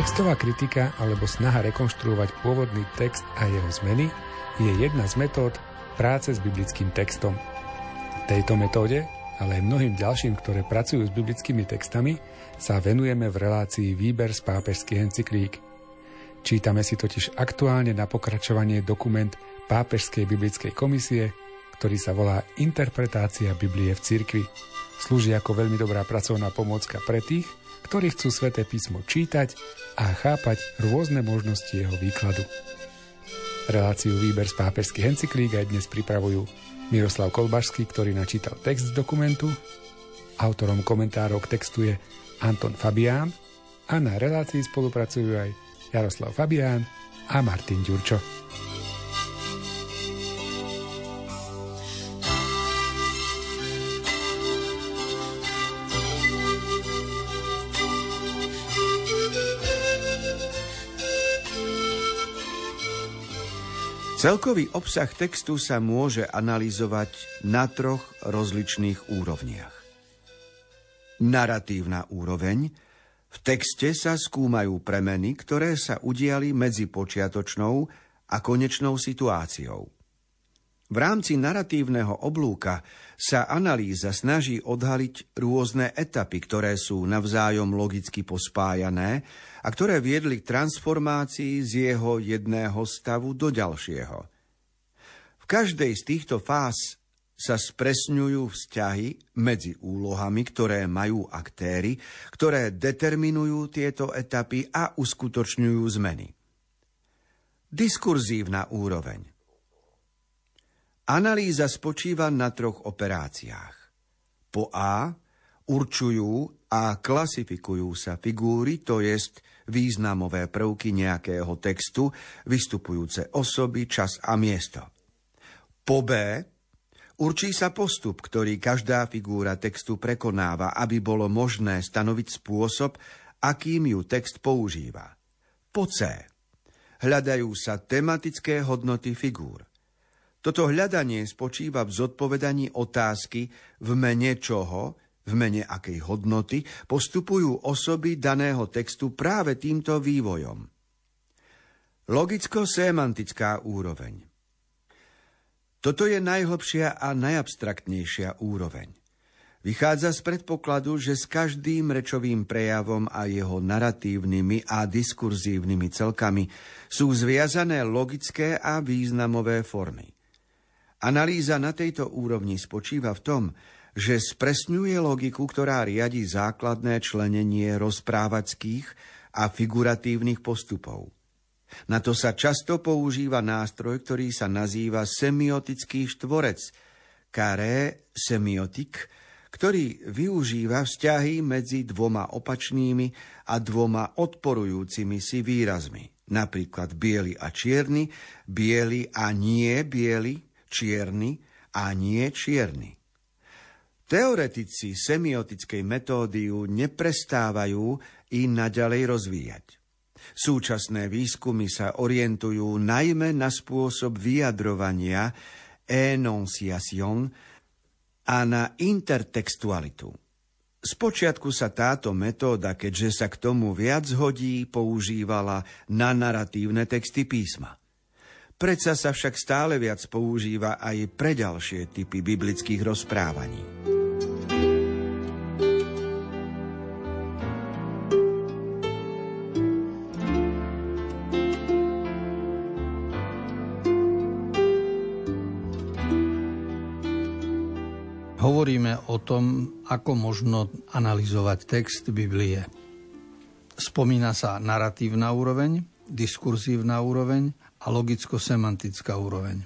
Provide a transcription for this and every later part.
Textová kritika alebo snaha rekonštruovať pôvodný text a jeho zmeny je jedna z metód práce s biblickým textom. Tejto metóde, ale aj mnohým ďalším, ktoré pracujú s biblickými textami, sa venujeme v relácii Výber z pápežských encyklík. Čítame si totiž aktuálne na pokračovanie dokument Pápežskej biblickej komisie, ktorý sa volá Interpretácia Biblie v cirkvi. Slúži ako veľmi dobrá pracovná pomôcka pre tých, ktorí chcú sväté písmo čítať a chápať rôzne možnosti jeho výkladu. Reláciu Výber z pápežských encyklík aj dnes pripravujú Miroslav Kolbašský, ktorý načítal text z dokumentu, autorom komentárov k textu je Anton Fabián a na relácii spolupracujú aj Jaroslav Fabián a Martin Ďurčo. Celkový obsah textu sa môže analyzovať na troch rozličných úrovniach. Naratívna úroveň. V texte sa skúmajú premeny, ktoré sa udiali medzi počiatočnou a konečnou situáciou. V rámci naratívneho oblúka sa analýza snaží odhaliť rôzne etapy, ktoré sú navzájom logicky pospájané a ktoré viedli k transformácii z jeho jedného stavu do ďalšieho. V každej z týchto fáz sa spresňujú vzťahy medzi úlohami, ktoré majú aktéry, ktoré determinujú tieto etapy a uskutočňujú zmeny. Diskurzívna úroveň – Analýza spočíva na troch operáciách. Po A určujú a klasifikujú sa figúry, to jest významové prvky nejakého textu, vystupujúce osoby, čas a miesto. Po B určí sa postup, ktorý každá figúra textu prekonáva, aby bolo možné stanoviť spôsob, akým ju text používa. Po C hľadajú sa tematické hodnoty figúr. Toto hľadanie spočíva v zodpovedaní otázky v mene čoho, v mene akej hodnoty postupujú osoby daného textu práve týmto vývojom. Logicko-semantická úroveň Toto je najhlbšia a najabstraktnejšia úroveň. Vychádza z predpokladu, že s každým rečovým prejavom a jeho naratívnymi a diskurzívnymi celkami sú zviazané logické a významové formy – Analýza na tejto úrovni spočíva v tom, že spresňuje logiku, ktorá riadi základné členenie rozprávackých a figuratívnych postupov. Na to sa často používa nástroj, ktorý sa nazýva semiotický štvorec, karé semiotik, ktorý využíva vzťahy medzi dvoma opačnými a dvoma odporujúcimi si výrazmi, napríklad biely a čierny, biely a nie biely, čierny a nie čierny. Teoretici semiotickej metódy ju neprestávajú i naďalej rozvíjať. Súčasné výskumy sa orientujú najmä na spôsob vyjadrovania enunciation a na intertextualitu. Spočiatku sa táto metóda, keďže sa k tomu viac hodí, používala na naratívne texty písma. Predsa sa však stále viac používa aj pre ďalšie typy biblických rozprávaní. Hovoríme o tom, ako možno analyzovať text Biblie. Spomína sa naratívna úroveň, diskurzívna úroveň a logicko-semantická úroveň.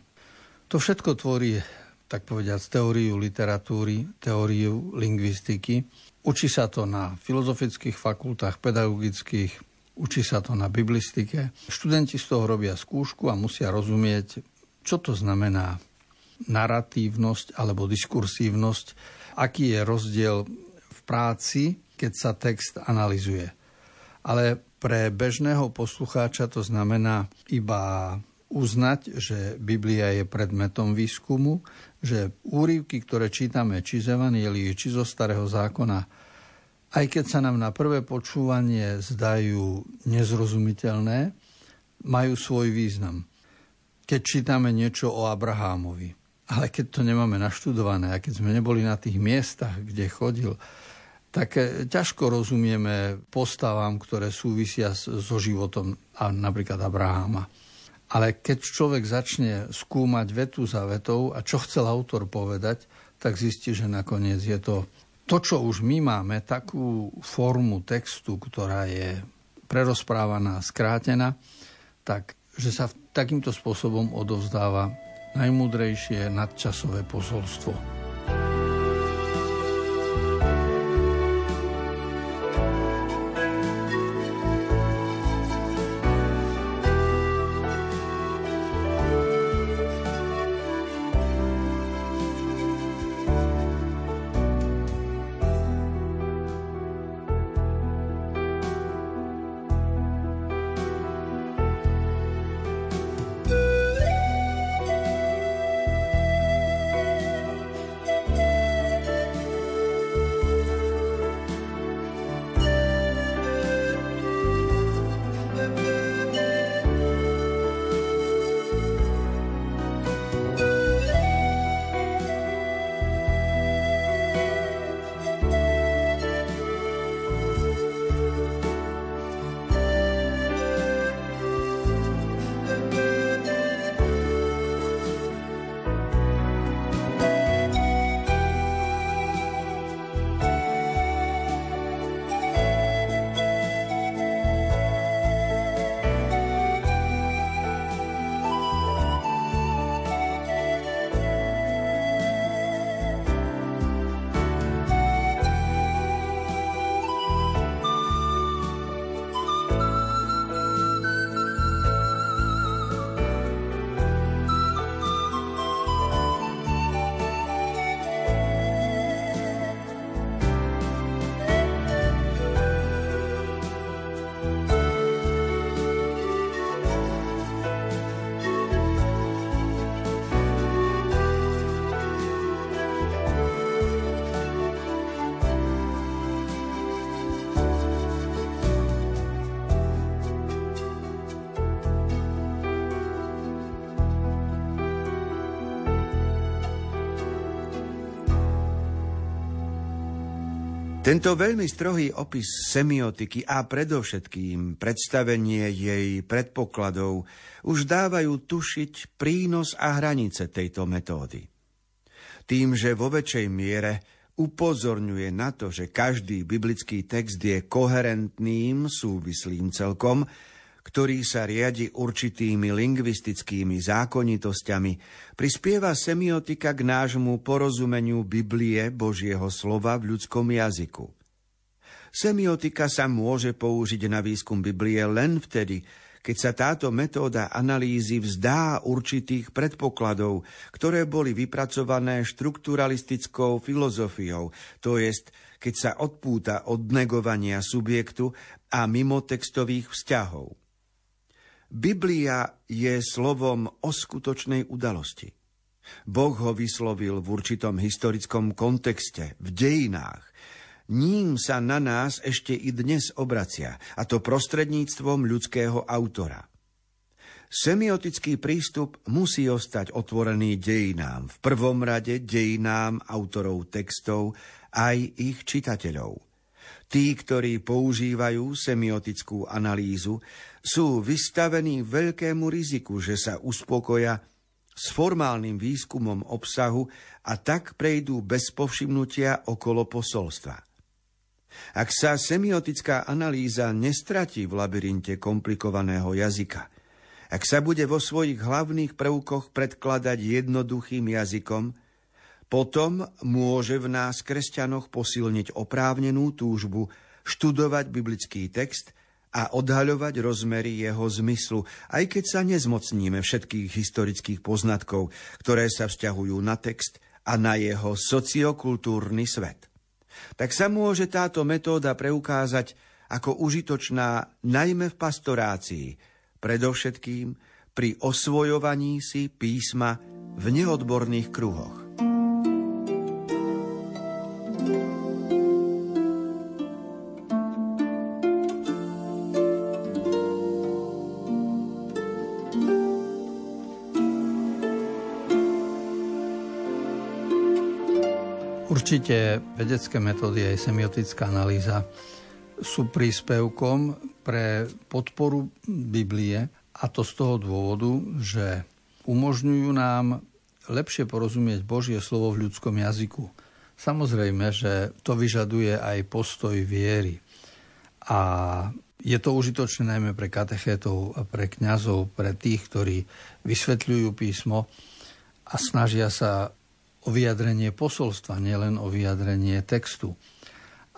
To všetko tvorí, tak povediať, teóriu literatúry, teóriu lingvistiky. Učí sa to na filozofických fakultách, pedagogických, učí sa to na biblistike. Študenti z toho robia skúšku a musia rozumieť, čo to znamená naratívnosť alebo diskursívnosť, aký je rozdiel v práci, keď sa text analizuje. Ale pre bežného poslucháča to znamená iba uznať, že Biblia je predmetom výskumu, že úrivky, ktoré čítame či z Evangelií, či zo Starého zákona, aj keď sa nám na prvé počúvanie zdajú nezrozumiteľné, majú svoj význam. Keď čítame niečo o Abrahámovi, ale keď to nemáme naštudované a keď sme neboli na tých miestach, kde chodil, tak e, ťažko rozumieme postavám, ktoré súvisia so životom a napríklad Abraháma. Ale keď človek začne skúmať vetu za vetou a čo chcel autor povedať, tak zistí, že nakoniec je to to, čo už my máme, takú formu textu, ktorá je prerozprávaná, skrátená, tak že sa takýmto spôsobom odovzdáva najmudrejšie nadčasové posolstvo. Tento veľmi strohý opis semiotiky a predovšetkým predstavenie jej predpokladov už dávajú tušiť prínos a hranice tejto metódy. Tým, že vo väčšej miere upozorňuje na to, že každý biblický text je koherentným, súvislým celkom, ktorý sa riadi určitými lingvistickými zákonitosťami, prispieva semiotika k nášmu porozumeniu Biblie Božieho slova v ľudskom jazyku. Semiotika sa môže použiť na výskum Biblie len vtedy, keď sa táto metóda analýzy vzdá určitých predpokladov, ktoré boli vypracované štrukturalistickou filozofiou, to jest, keď sa odpúta od negovania subjektu a mimotextových vzťahov. Biblia je slovom o skutočnej udalosti. Boh ho vyslovil v určitom historickom kontexte, v dejinách. Ním sa na nás ešte i dnes obracia, a to prostredníctvom ľudského autora. Semiotický prístup musí ostať otvorený dejinám, v prvom rade dejinám autorov textov aj ich čitateľov. Tí, ktorí používajú semiotickú analýzu, sú vystavení veľkému riziku, že sa uspokoja s formálnym výskumom obsahu a tak prejdú bez povšimnutia okolo posolstva. Ak sa semiotická analýza nestratí v labyrinte komplikovaného jazyka, ak sa bude vo svojich hlavných prvkoch predkladať jednoduchým jazykom, potom môže v nás, kresťanoch, posilniť oprávnenú túžbu študovať biblický text – a odhaľovať rozmery jeho zmyslu, aj keď sa nezmocníme všetkých historických poznatkov, ktoré sa vzťahujú na text a na jeho sociokultúrny svet. Tak sa môže táto metóda preukázať ako užitočná najmä v pastorácii, predovšetkým pri osvojovaní si písma v neodborných kruhoch. Určite vedecké metódy aj semiotická analýza sú príspevkom pre podporu Biblie a to z toho dôvodu, že umožňujú nám lepšie porozumieť Božie slovo v ľudskom jazyku. Samozrejme, že to vyžaduje aj postoj viery. A je to užitočné najmä pre katechétov, pre kňazov, pre tých, ktorí vysvetľujú písmo a snažia sa o vyjadrenie posolstva, nielen o vyjadrenie textu.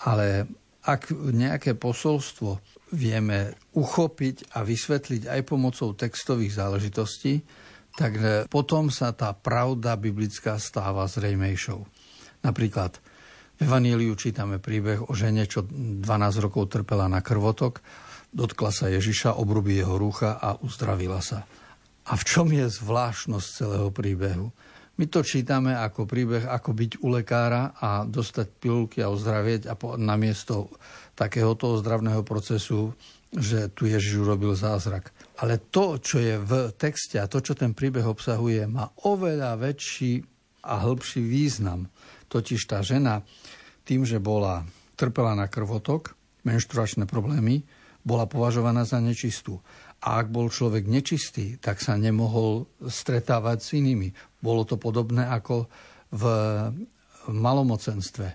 Ale ak nejaké posolstvo vieme uchopiť a vysvetliť aj pomocou textových záležitostí, tak potom sa tá pravda biblická stáva zrejmejšou. Napríklad v Evaníliu čítame príbeh o žene, čo 12 rokov trpela na krvotok, dotkla sa Ježiša, obrubí jeho rúcha a uzdravila sa. A v čom je zvláštnosť celého príbehu? My to čítame ako príbeh, ako byť u lekára a dostať pilulky a ozdravieť a po, namiesto takéhoto ozdravného procesu, že tu Ježiš urobil zázrak. Ale to, čo je v texte a to, čo ten príbeh obsahuje, má oveľa väčší a hĺbší význam. Totiž tá žena tým, že bola trpela na krvotok, menštruačné problémy, bola považovaná za nečistú. A ak bol človek nečistý, tak sa nemohol stretávať s inými. Bolo to podobné ako v malomocenstve.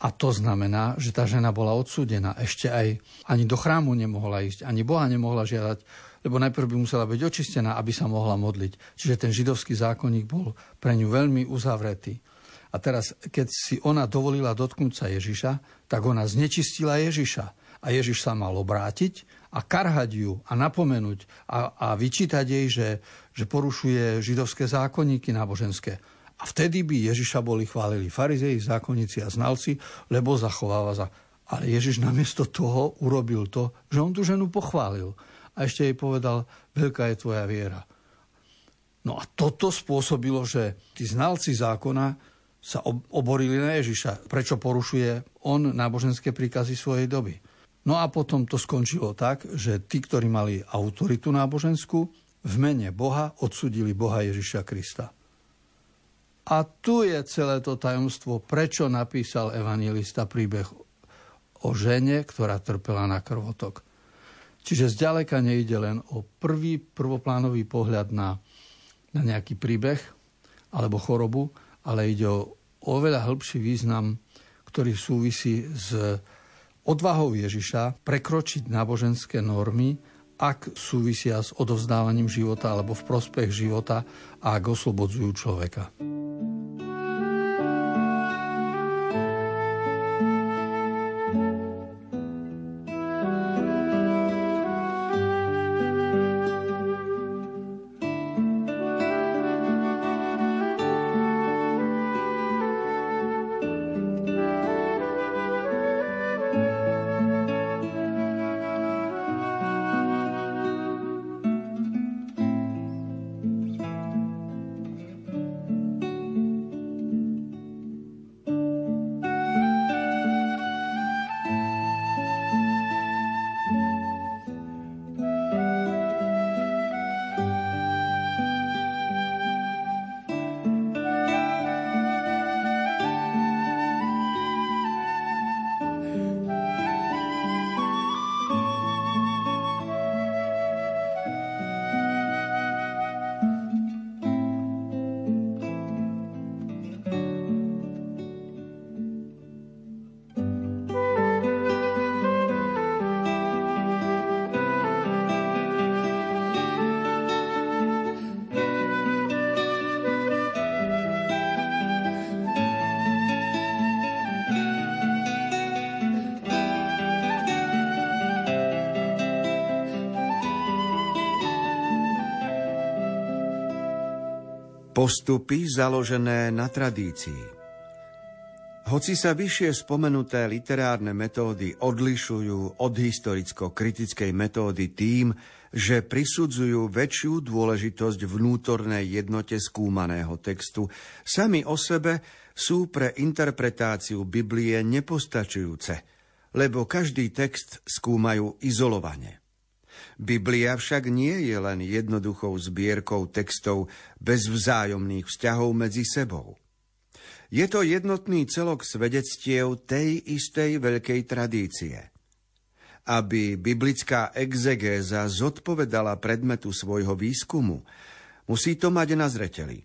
A to znamená, že tá žena bola odsúdená. Ešte aj ani do chrámu nemohla ísť, ani Boha nemohla žiadať, lebo najprv by musela byť očistená, aby sa mohla modliť. Čiže ten židovský zákonník bol pre ňu veľmi uzavretý. A teraz, keď si ona dovolila dotknúť sa Ježiša, tak ona znečistila Ježiša. A Ježiš sa mal obrátiť a karhať ju a napomenúť a, a vyčítať jej, že, že porušuje židovské zákonníky náboženské. A vtedy by Ježiša boli chválili farizei, zákonníci a znalci, lebo zachováva za... Ale Ježiš namiesto toho urobil to, že on tú ženu pochválil. A ešte jej povedal, veľká je tvoja viera. No a toto spôsobilo, že tí znalci zákona sa oborili na Ježiša. Prečo porušuje on náboženské príkazy svojej doby. No a potom to skončilo tak, že tí, ktorí mali autoritu náboženskú, v mene Boha odsudili Boha Ježiša Krista. A tu je celé to tajomstvo, prečo napísal evangelista príbeh o žene, ktorá trpela na krvotok. Čiže zďaleka nejde len o prvý prvoplánový pohľad na, na nejaký príbeh alebo chorobu, ale ide o oveľa hĺbší význam, ktorý súvisí s odvahou Ježiša prekročiť náboženské normy ak súvisia s odovzdávaním života alebo v prospech života a ak oslobodzujú človeka. Postupy založené na tradícii. Hoci sa vyššie spomenuté literárne metódy odlišujú od historicko-kritickej metódy tým, že prisudzujú väčšiu dôležitosť vnútornej jednote skúmaného textu, sami o sebe sú pre interpretáciu Biblie nepostačujúce, lebo každý text skúmajú izolovane. Biblia však nie je len jednoduchou zbierkou textov bez vzájomných vzťahov medzi sebou. Je to jednotný celok svedectiev tej istej veľkej tradície. Aby biblická exegéza zodpovedala predmetu svojho výskumu, musí to mať na zreteli.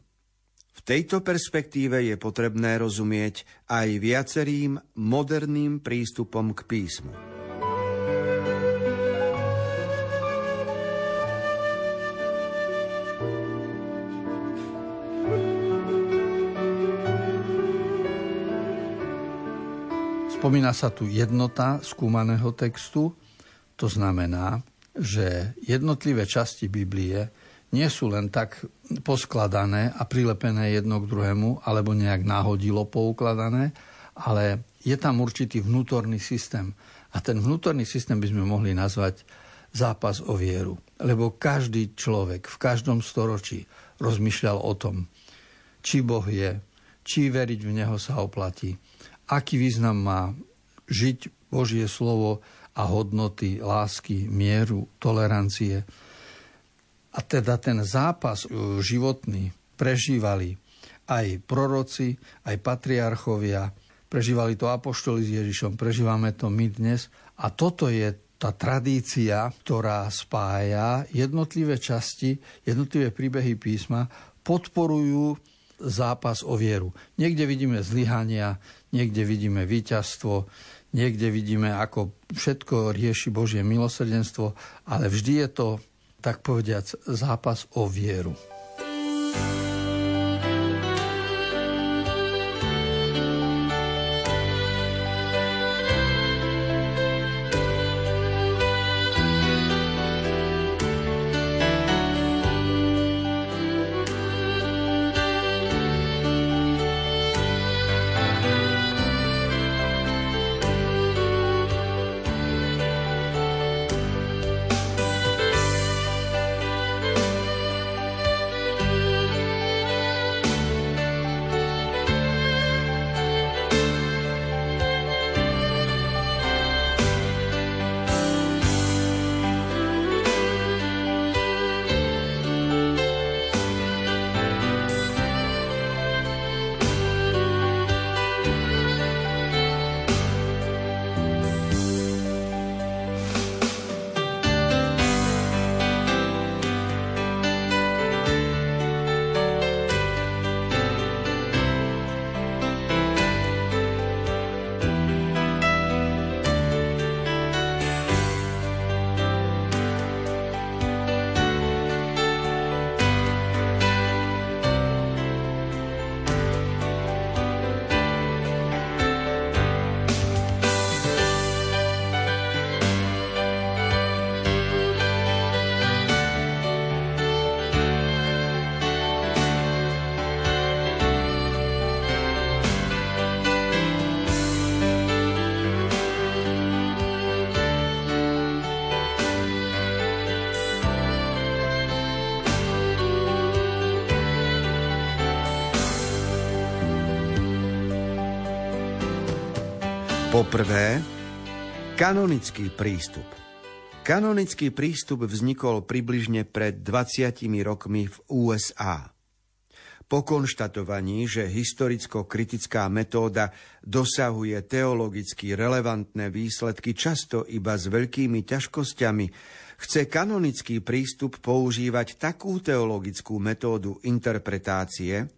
V tejto perspektíve je potrebné rozumieť aj viacerým moderným prístupom k písmu. Spomína sa tu jednota skúmaného textu, to znamená, že jednotlivé časti Biblie nie sú len tak poskladané a prilepené jedno k druhému, alebo nejak náhodilo poukladané, ale je tam určitý vnútorný systém. A ten vnútorný systém by sme mohli nazvať zápas o vieru. Lebo každý človek v každom storočí rozmýšľal o tom, či Boh je, či veriť v Neho sa oplatí, aký význam má žiť Božie slovo a hodnoty lásky, mieru, tolerancie. A teda ten zápas e, životný prežívali aj proroci, aj patriarchovia, prežívali to apoštoli s Ježišom, prežívame to my dnes. A toto je tá tradícia, ktorá spája jednotlivé časti, jednotlivé príbehy písma, podporujú zápas o vieru. Niekde vidíme zlyhania, niekde vidíme víťazstvo, niekde vidíme, ako všetko rieši Božie milosrdenstvo, ale vždy je to, tak povediac, zápas o vieru. Poprvé, kanonický prístup. Kanonický prístup vznikol približne pred 20 rokmi v USA. Po konštatovaní, že historicko-kritická metóda dosahuje teologicky relevantné výsledky často iba s veľkými ťažkosťami, chce kanonický prístup používať takú teologickú metódu interpretácie,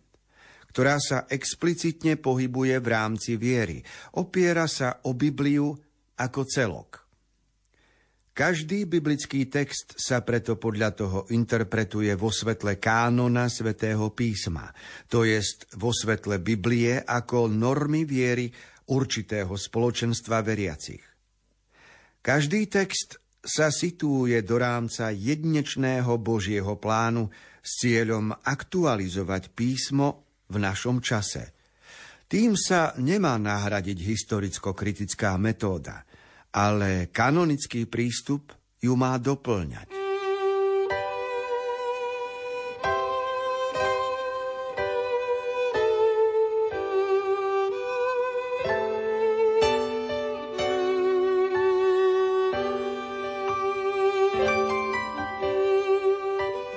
ktorá sa explicitne pohybuje v rámci viery. Opiera sa o Bibliu ako celok. Každý biblický text sa preto podľa toho interpretuje vo svetle kánona svätého písma, to jest vo svetle Biblie ako normy viery určitého spoločenstva veriacich. Každý text sa situuje do rámca jednečného Božieho plánu s cieľom aktualizovať písmo v našom čase. Tým sa nemá nahradiť historicko-kritická metóda, ale kanonický prístup ju má doplňať.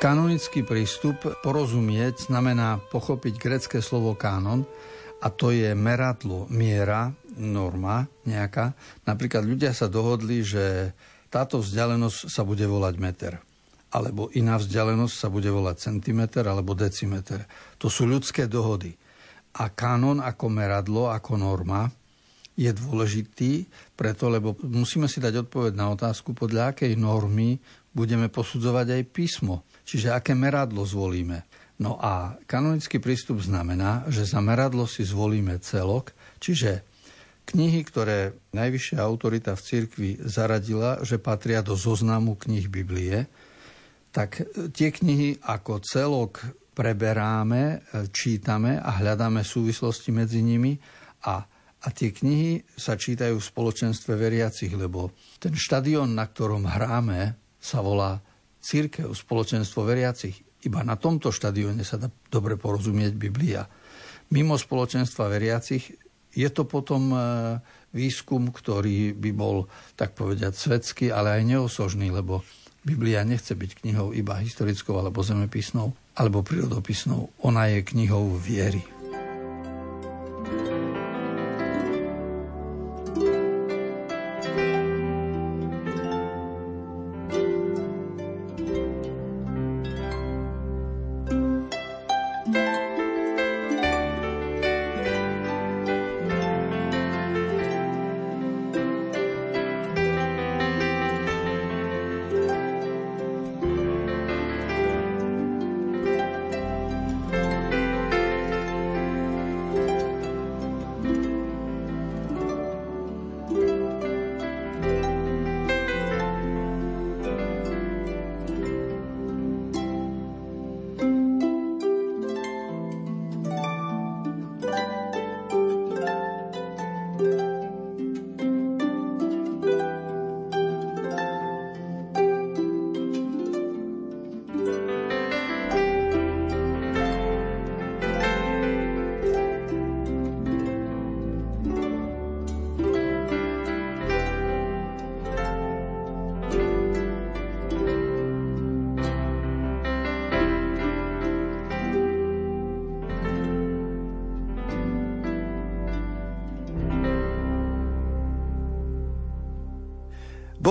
Kanonický prístup porozumieť znamená pochopiť grecké slovo kánon a to je meradlo, miera, norma nejaká. Napríklad ľudia sa dohodli, že táto vzdialenosť sa bude volať meter alebo iná vzdialenosť sa bude volať centimeter alebo decimeter. To sú ľudské dohody. A kanon ako meradlo, ako norma je dôležitý, preto, lebo musíme si dať odpoveď na otázku, podľa akej normy budeme posudzovať aj písmo. Čiže aké meradlo zvolíme. No a kanonický prístup znamená, že za meradlo si zvolíme celok, čiže knihy, ktoré najvyššia autorita v cirkvi zaradila, že patria do zoznamu knih Biblie, tak tie knihy ako celok preberáme, čítame a hľadáme súvislosti medzi nimi a, a tie knihy sa čítajú v spoločenstve veriacich, lebo ten štadión, na ktorom hráme, sa volá Církev, spoločenstvo veriacich. Iba na tomto štadióne sa dá dobre porozumieť Biblia. Mimo spoločenstva veriacich je to potom e, výskum, ktorý by bol, tak povedať, svetský, ale aj neosožný, lebo Biblia nechce byť knihou iba historickou alebo zemepisnou, alebo prírodopisnou. Ona je knihou viery.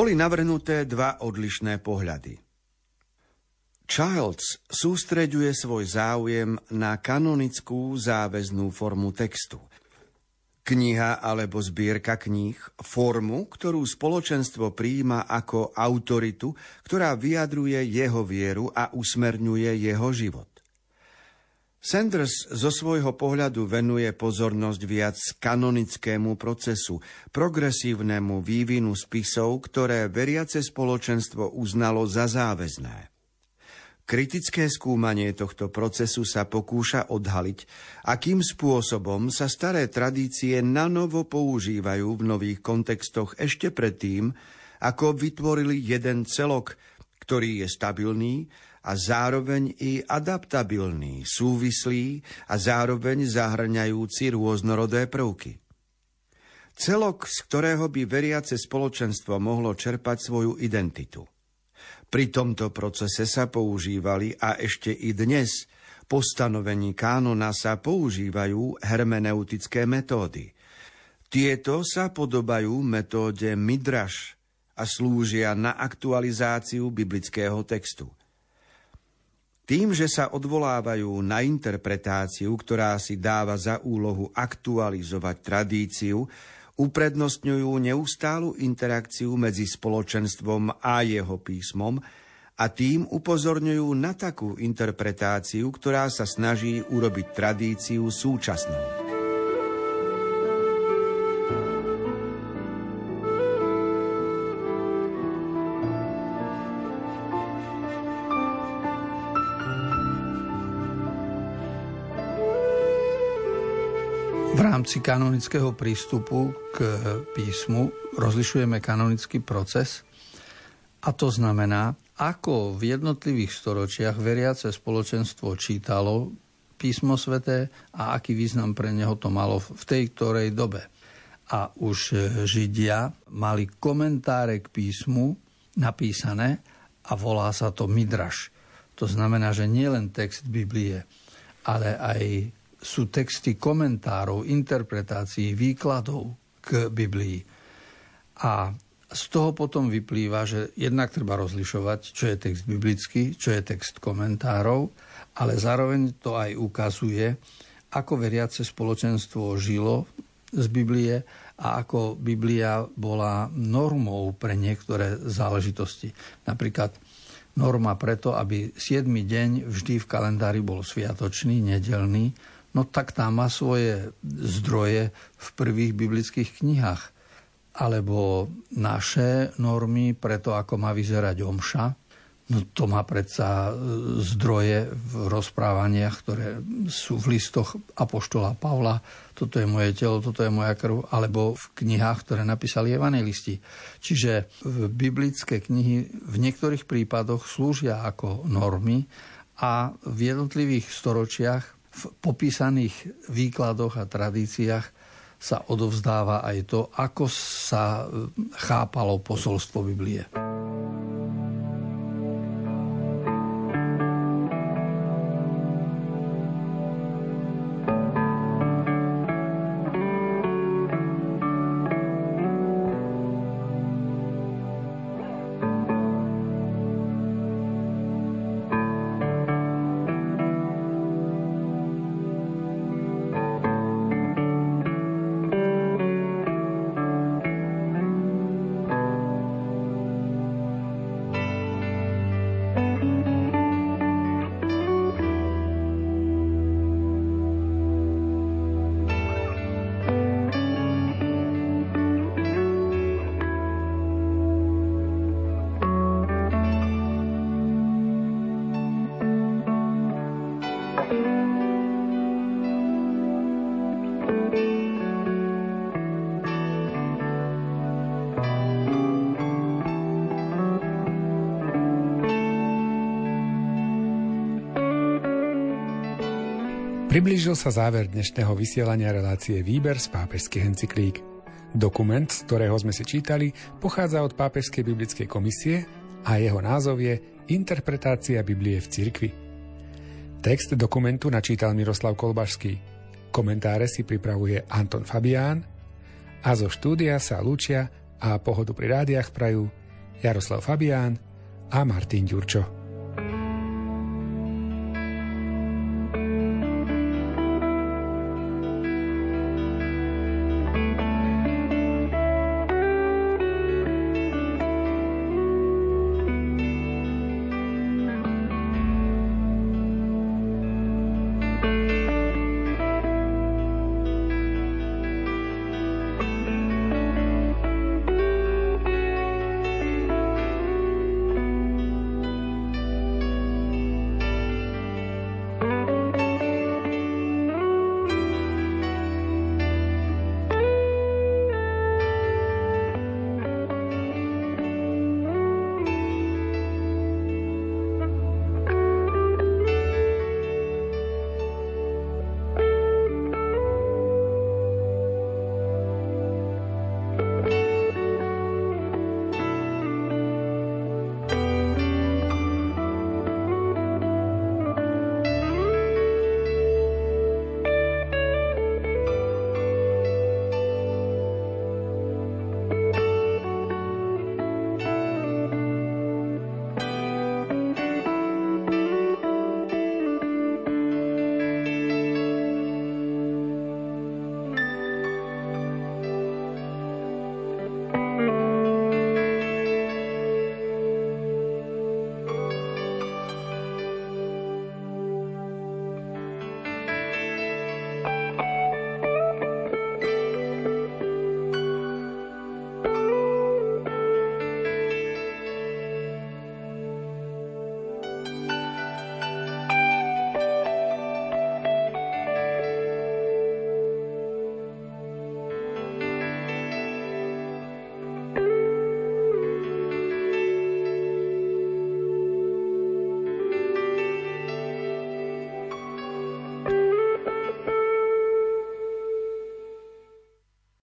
Boli navrhnuté dva odlišné pohľady. Childs sústreďuje svoj záujem na kanonickú záväznú formu textu. Kniha alebo zbierka kníh, formu, ktorú spoločenstvo príjima ako autoritu, ktorá vyjadruje jeho vieru a usmerňuje jeho život. Sanders zo svojho pohľadu venuje pozornosť viac kanonickému procesu, progresívnemu vývinu spisov, ktoré veriace spoločenstvo uznalo za záväzné. Kritické skúmanie tohto procesu sa pokúša odhaliť, akým spôsobom sa staré tradície nanovo používajú v nových kontextoch ešte predtým, ako vytvorili jeden celok, ktorý je stabilný a zároveň i adaptabilný, súvislý a zároveň zahrňajúci rôznorodé prvky. Celok, z ktorého by veriace spoločenstvo mohlo čerpať svoju identitu. Pri tomto procese sa používali a ešte i dnes po stanovení kánona sa používajú hermeneutické metódy. Tieto sa podobajú metóde Midraš a slúžia na aktualizáciu biblického textu. Tým, že sa odvolávajú na interpretáciu, ktorá si dáva za úlohu aktualizovať tradíciu, uprednostňujú neustálu interakciu medzi spoločenstvom a jeho písmom a tým upozorňujú na takú interpretáciu, ktorá sa snaží urobiť tradíciu súčasnou. Rámci kanonického prístupu k písmu rozlišujeme kanonický proces a to znamená, ako v jednotlivých storočiach veriace spoločenstvo čítalo písmo sveté a aký význam pre neho to malo v tej ktorej dobe. A už Židia mali komentáre k písmu napísané a volá sa to Midraš. To znamená, že nielen text Biblie, ale aj sú texty komentárov, interpretácií, výkladov k Biblii. A z toho potom vyplýva, že jednak treba rozlišovať, čo je text biblický, čo je text komentárov, ale zároveň to aj ukazuje, ako veriace spoločenstvo žilo z Biblie a ako Biblia bola normou pre niektoré záležitosti. Napríklad norma preto, aby 7. deň vždy v kalendári bol sviatočný, nedelný, no tak tam má svoje zdroje v prvých biblických knihách. Alebo naše normy preto, ako má vyzerať omša, No to má predsa e, zdroje v rozprávaniach, ktoré sú v listoch Apoštola Pavla. Toto je moje telo, toto je moja krv. Alebo v knihách, ktoré napísali evangelisti. Čiže biblické knihy v niektorých prípadoch slúžia ako normy a v jednotlivých storočiach v popísaných výkladoch a tradíciách sa odovzdáva aj to, ako sa e, chápalo posolstvo Biblie. Priblížil sa záver dnešného vysielania relácie Výber z pápežských encyklík. Dokument, z ktorého sme si čítali, pochádza od Pápežskej biblickej komisie a jeho názov je Interpretácia Biblie v cirkvi. Text dokumentu načítal Miroslav Kolbašský. Komentáre si pripravuje Anton Fabián a zo štúdia sa lúčia a pohodu pri rádiách prajú Jaroslav Fabián a Martin Ďurčo.